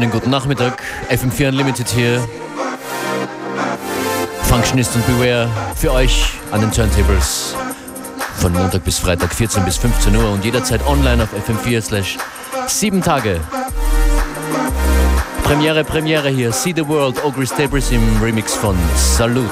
Wunderschönen guten Nachmittag. FM4 Unlimited hier. Functionist und Beware für euch an den Turntables. Von Montag bis Freitag 14 bis 15 Uhr und jederzeit online auf FM4 slash 7 Tage. Premiere, Premiere hier. See the World, Ogre Stabers im Remix von Salute.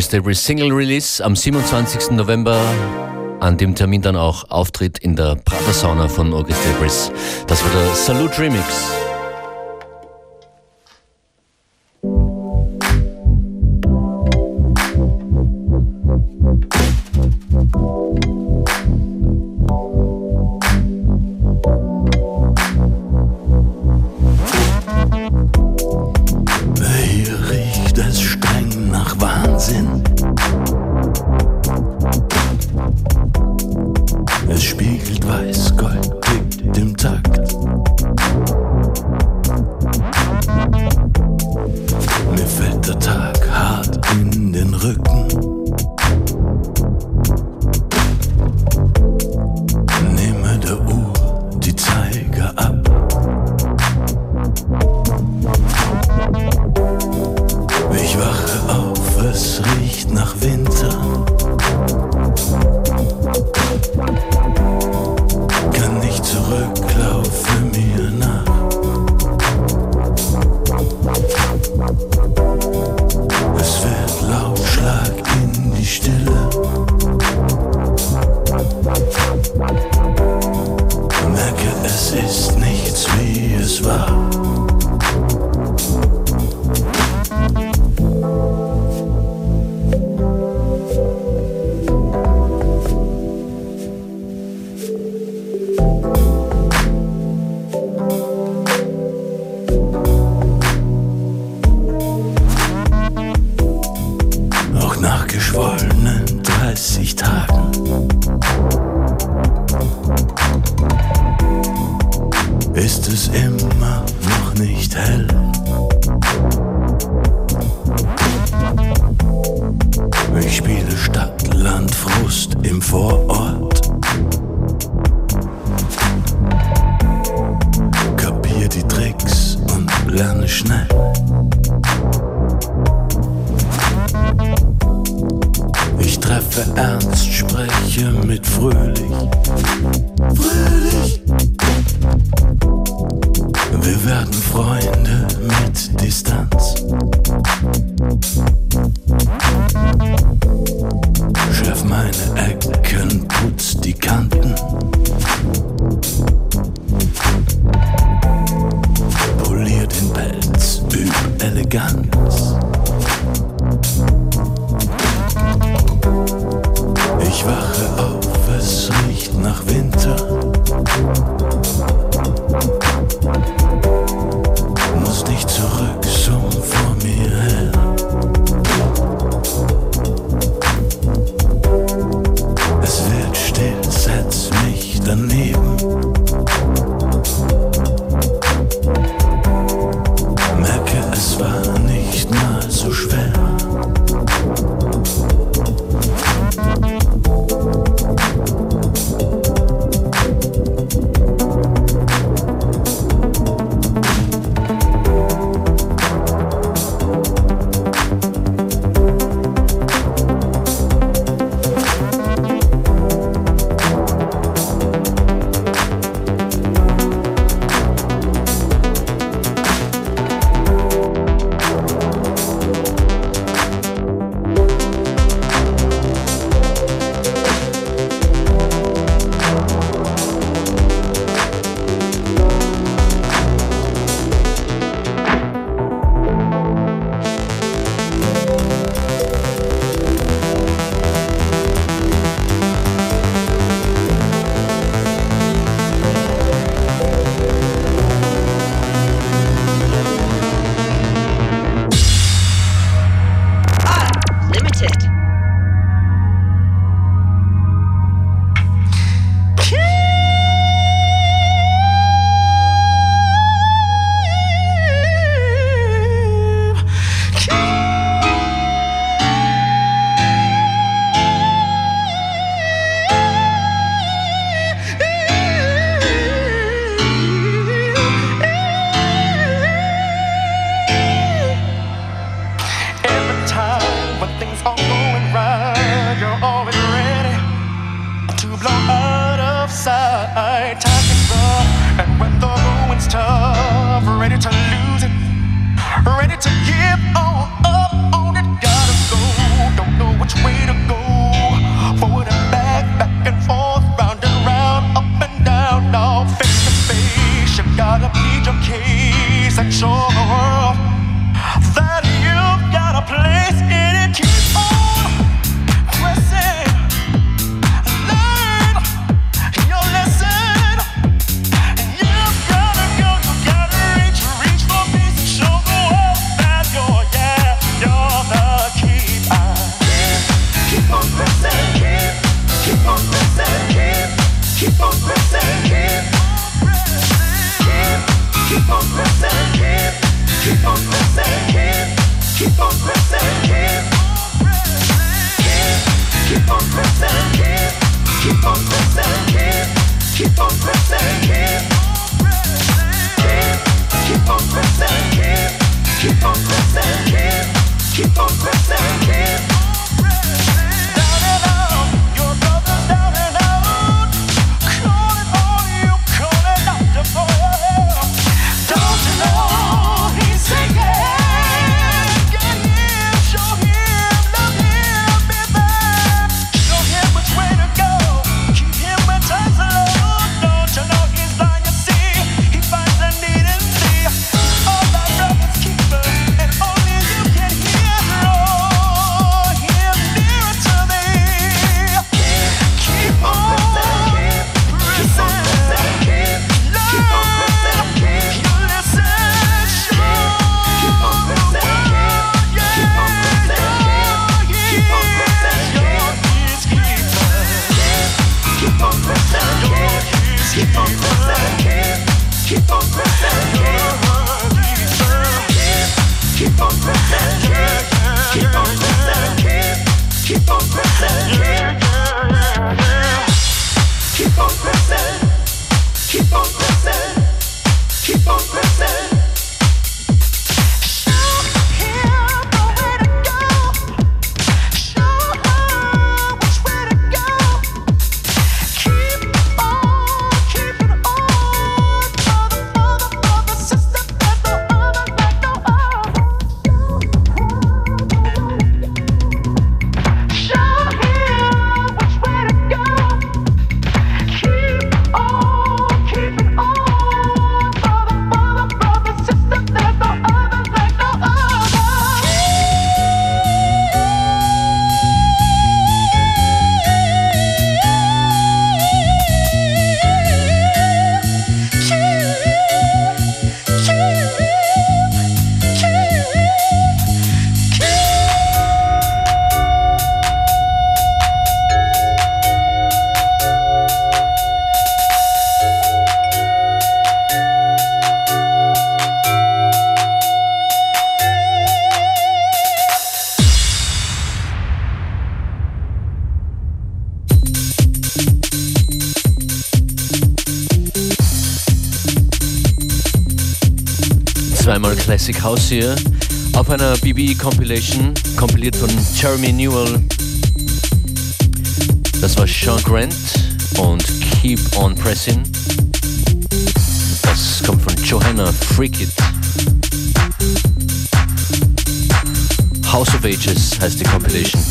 Stable Single Release am 27. November. An dem Termin dann auch Auftritt in der Prater Sauna von August Debris. Das war der Salute Remix. Classic House hier auf einer BBE Compilation, kompiliert von Jeremy Newell. Das war Sean Grant und Keep on Pressing. Das kommt von Johanna Freak It. House of Ages heißt die Compilation.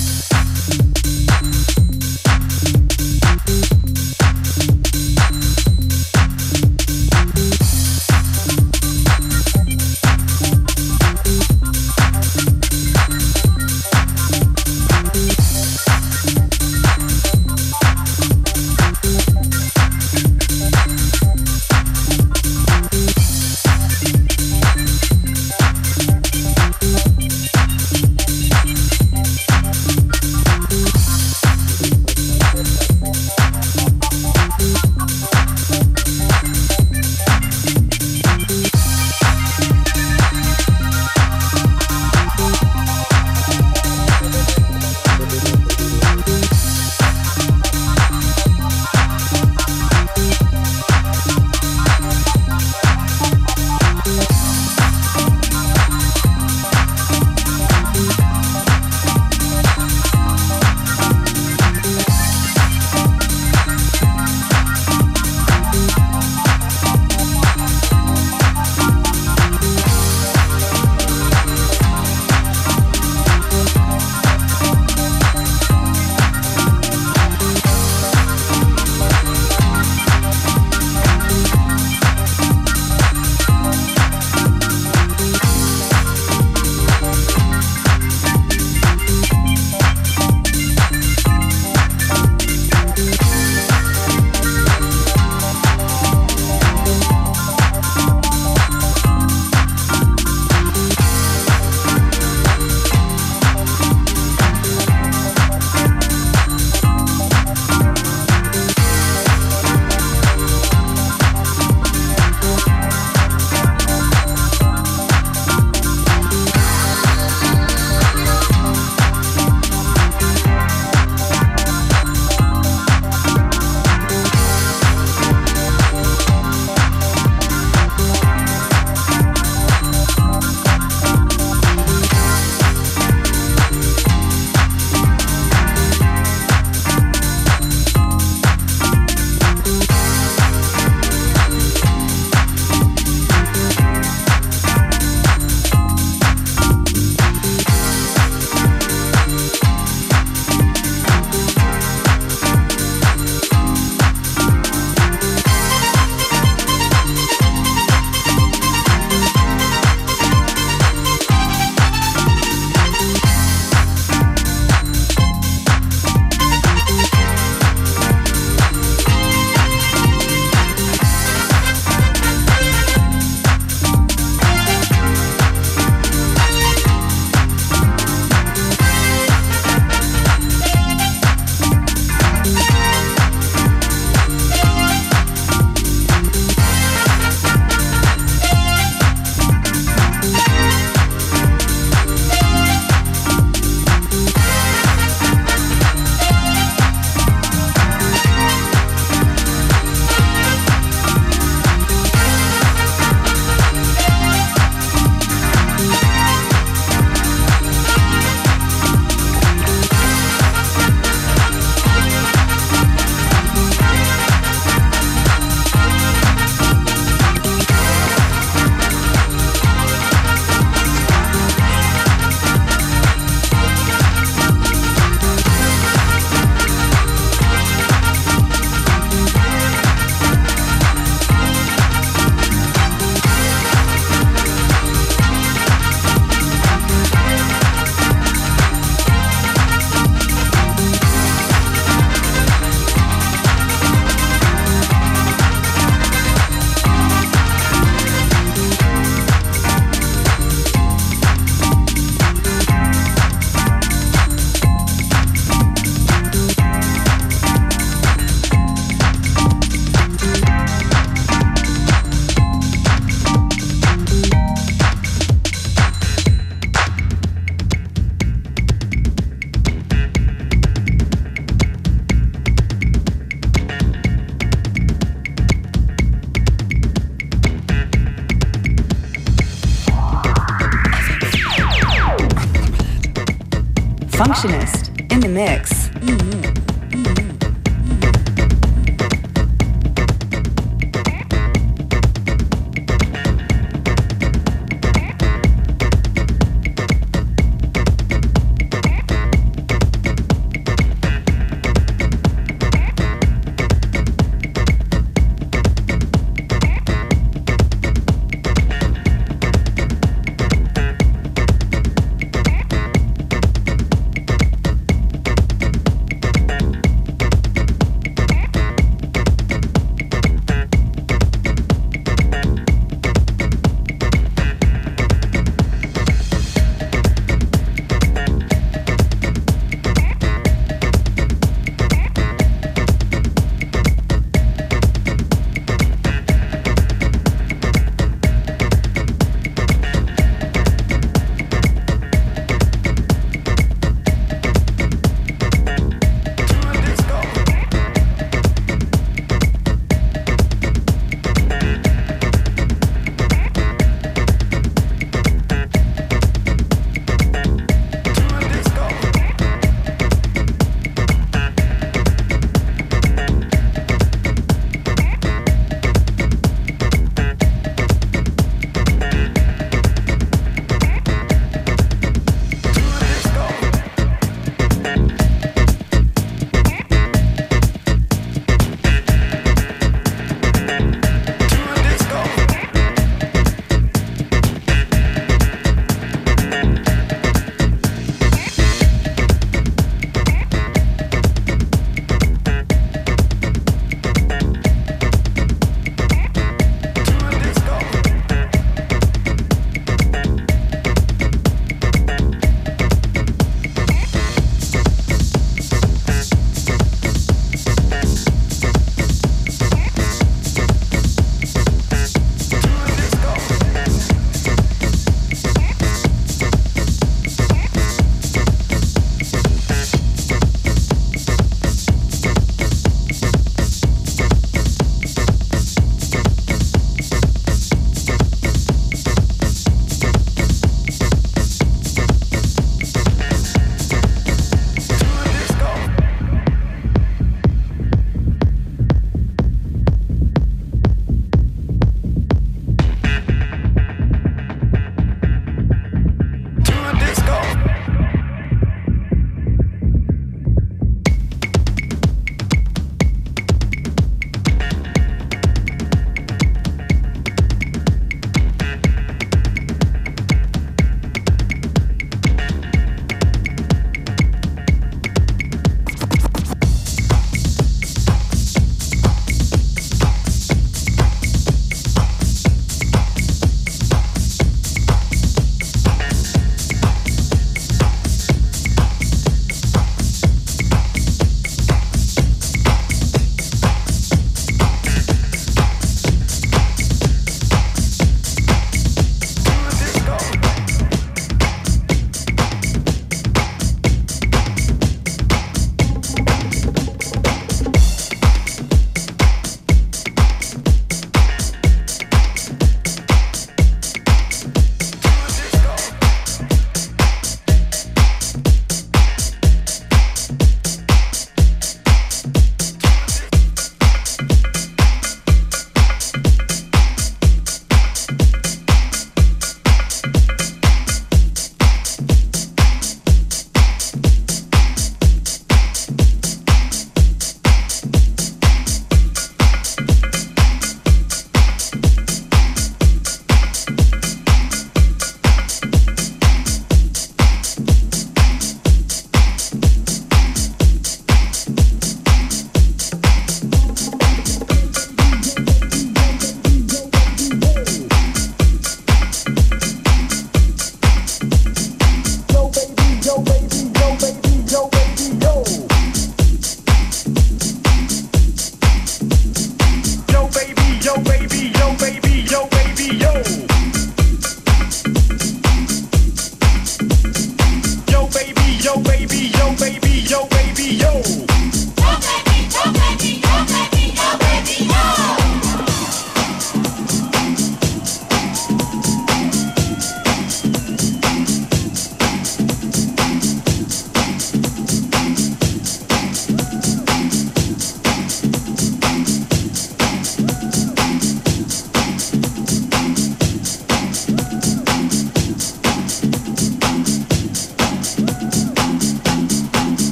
Functionist in the mix.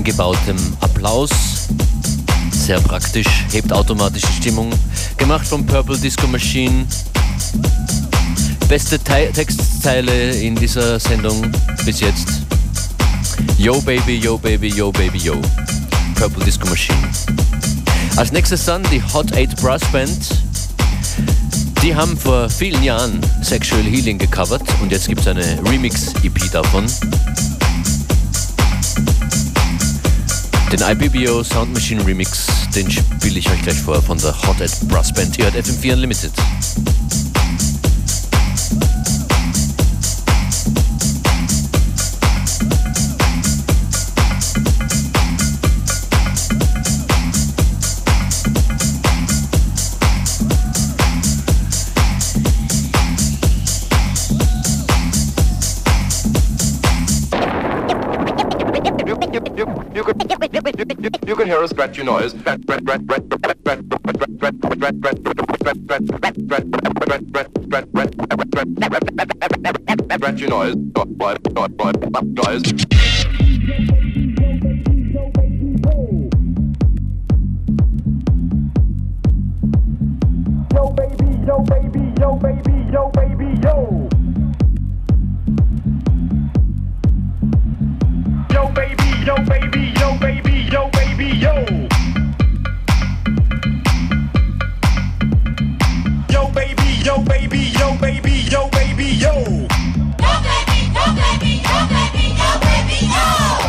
Eingebautem Applaus. Sehr praktisch, hebt automatisch die Stimmung. Gemacht von Purple Disco Machine. Beste Te Textzeile in dieser Sendung bis jetzt. Yo Baby, Yo Baby, Yo Baby, Yo. Purple Disco Machine. Als nächstes dann die Hot 8 Brass Band. Die haben vor vielen Jahren Sexual Healing gecovert und jetzt gibt es eine Remix-EP davon. Den IBBO Sound Machine Remix, den spiele ich euch gleich vor von der Hot Ed Brass Band hier at FM4 Unlimited. You can hear a scratchy noise. Noise. Noise. Yo baby, yo. Baby, yo, baby, yo, yo baby, yo baby, yo baby, yo. Yo baby, yo baby, yo baby, yo baby, yo. Yo baby, yo baby, yo baby, yo baby, yo. Yo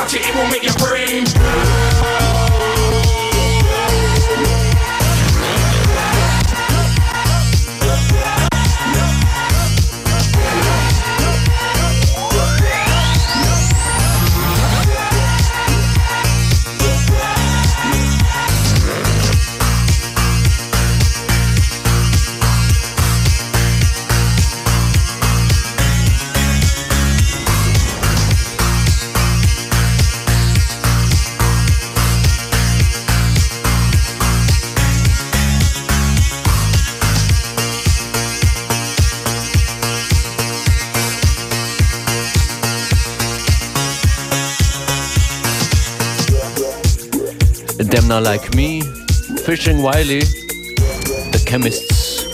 touch it, it will make your brain. Like Me, Fishing Wiley, The Chemists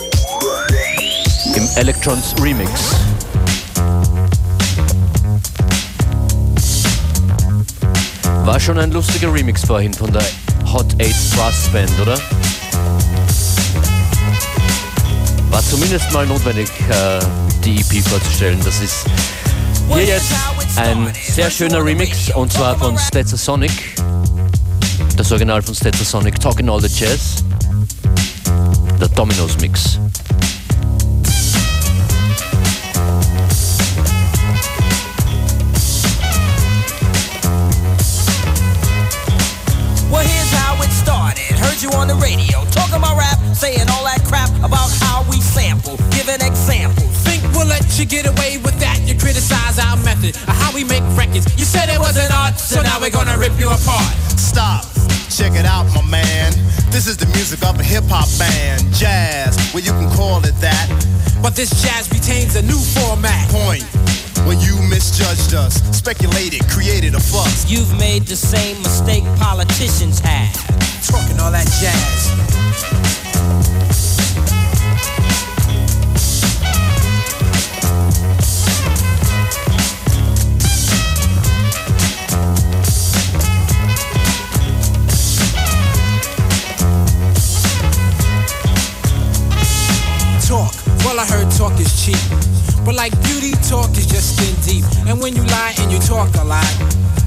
im Electrons Remix. War schon ein lustiger Remix vorhin von der Hot 8 Brass Band, oder? War zumindest mal notwendig, äh, die EP vorzustellen. Das ist hier jetzt ein sehr schöner Remix und zwar von Sonic. Das Original von Sonic, Talking All the Jazz. Der Dominoes Mix. Well, here's how it started. Heard you on the radio talking method uh, of how we make records. You said it wasn't art, so now we're gonna rip you apart. Stop. Check it out, my man. This is the music of a hip hop band, jazz. Well, you can call it that. But this jazz retains a new format. Point. When you misjudged us, speculated, created a fuss. You've made the same mistake politicians have. Talking all that jazz. Well I heard talk is cheap. But like beauty, talk is just skin deep. And when you lie and you talk a lot,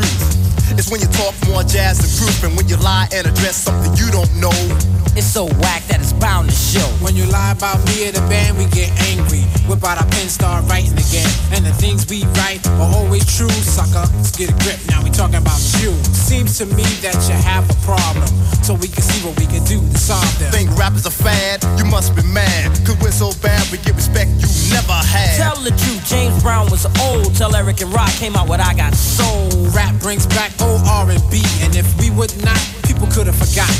Truth. It's when you talk more jazz than proof, and when you lie and address something you don't know. It's so whack that it's bound to show. When you lie about me or the band, we get angry. Whip out our pen, start writing again. And the things we write are always true, sucker. Let's get a grip, now we talking about you. Seems to me that you have a problem. So we can see what we can do to solve them. Think rap is a fad? You must be mad. Cause we're so bad, we get respect you never had. Tell the truth, James Brown was old. Tell Eric and Rock came out with I Got Soul. Rap brings back old R&B, and if we would not, people could have forgotten.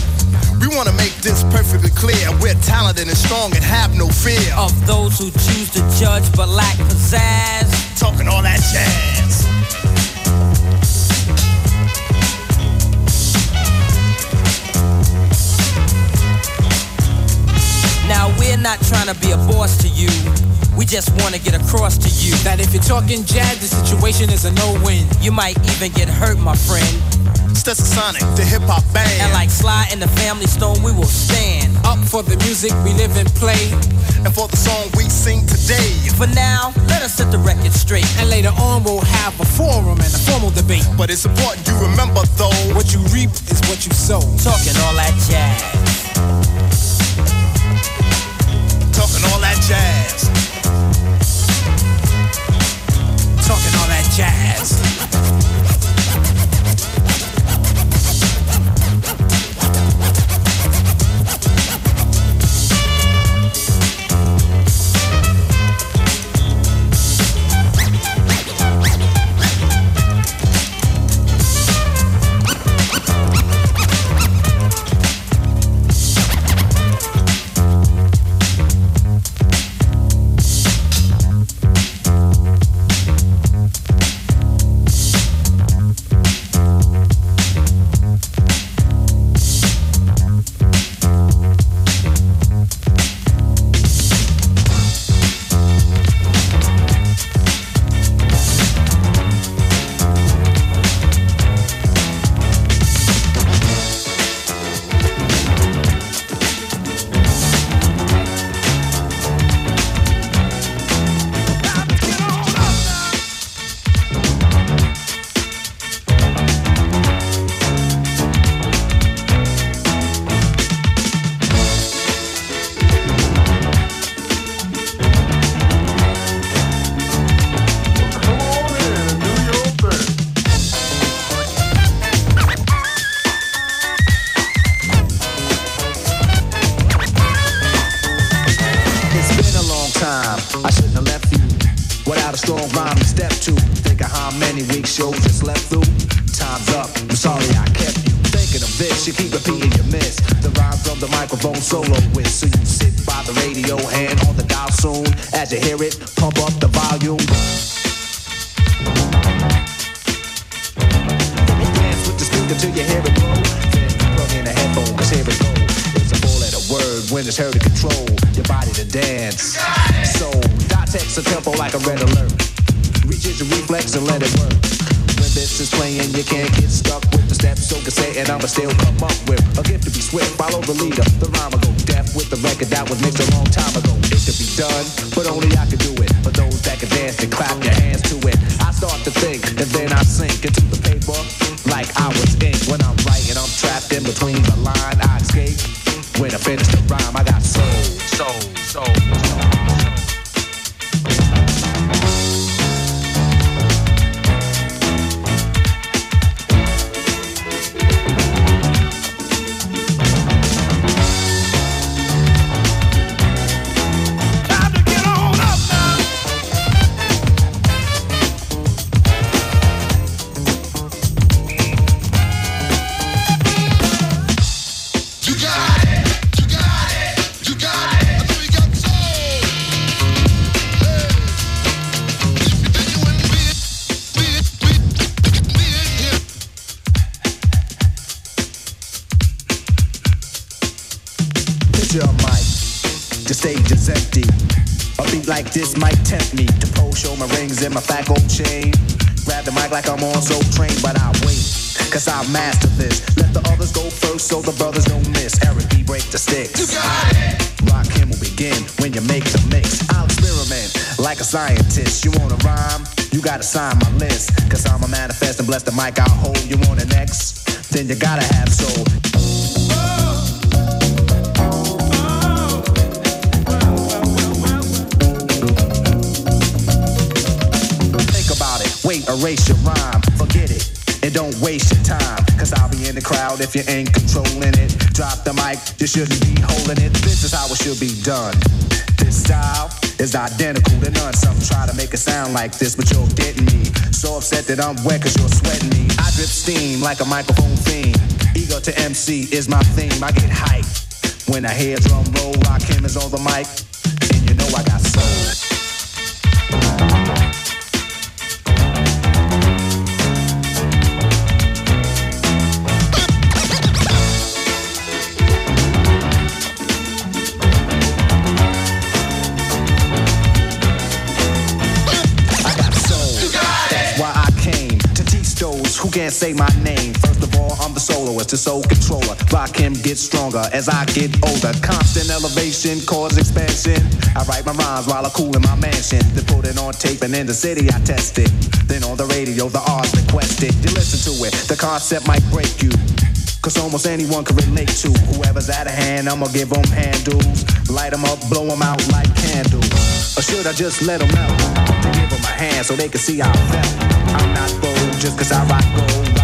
We wanna make this perfectly clear. We're talented and strong and have no fear. Of those who choose to judge but lack pizzazz. Talking all that jazz. Now we're not trying to be a boss to you. We just want to get across to you. That if you're talking jazz, the situation is a no-win. You might even get hurt, my friend. Sonic, the hip hop band. And like Sly and the Family Stone, we will stand. Up for the music we live and play. and for the song we sing today. For now, let us set the record straight. And later on, we'll have a forum and a formal debate. But it's important you remember though. What you reap is what you sow. Talking all that jazz. Talking all that jazz. Talking all that jazz. Done, but only I could do it. For those that can dance and clap your hands to it. I start to think, and then I sink into the paper I master this. Let the others go first so the brothers don't miss. Eric B. break the sticks. You got it. Rakim will begin when you make the mix. I'll experiment like a scientist. You wanna rhyme? You gotta sign my list. Shouldn't be holding it. This is how it should be done. This style is identical to none. Some try to make it sound like this, but you're getting me. So upset that I'm wet cause you're sweating me. I drip steam like a microphone theme. Ego to MC is my theme. I get hyped when I hear drum roll. Rakim is on the mic, and you know I got. Who can't say my name. First of all, I'm the soloist, the soul controller. Rakim, get stronger as I get older. Constant elevation, cause expansion. I write my rhymes while I cool in my mansion. Then put it on tape and in the city I test it. Then on the radio, the R's requested. You listen to it, the concept might break you. Cause almost anyone can relate to whoever's out of hand. I'ma give them handles, light them up, blow them out like candles. Or should I just let them out? To give them a hand so they can see how I felt. I'm not bold just cause I rock gold.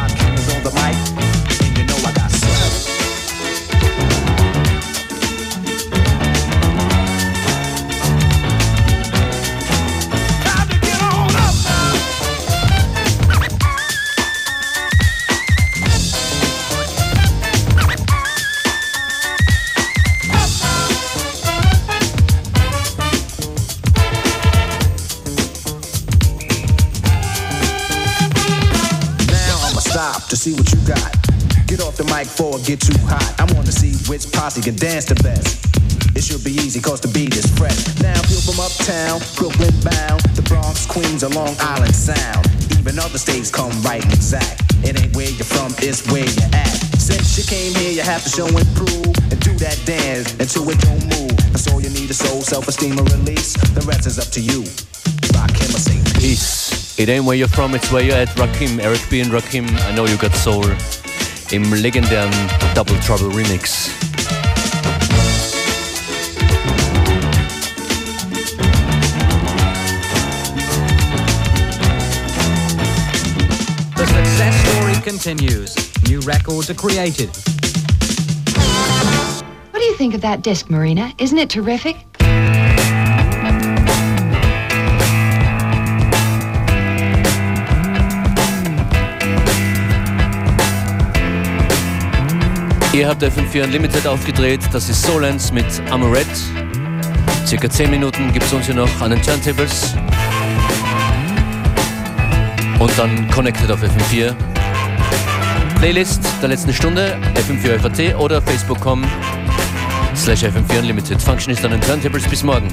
Before it get too hot. I wanna see which posse can dance the best. It should be easy cause the beat is fresh. Now feel from uptown, Brooklyn bound, the Bronx, Queens, or Long Island Sound. Even other states come right and exact. It ain't where you're from, it's where you're at. Since you came here, you have to show and prove and do that dance until it don't move. That's all you need is soul, self-esteem, and release. The rest is up to you. Rakim or say Peace. It ain't where you're from, it's where you're at. Rakim, Eric B. and Rakim, I know you got soul. Im legendären Double Trouble Remix. The success story continues. New records are created. What do you think of that disc, Marina? Isn't it terrific? Ihr habt FM4 Unlimited aufgedreht, das ist Solens mit Amoret. Circa 10 Minuten gibt es uns hier noch an den Turntables. Und dann connected auf FM4. Playlist der letzten Stunde, FM4 FAT oder facebook.com slash FM4 Unlimited. Function ist an den Turntables. Bis morgen.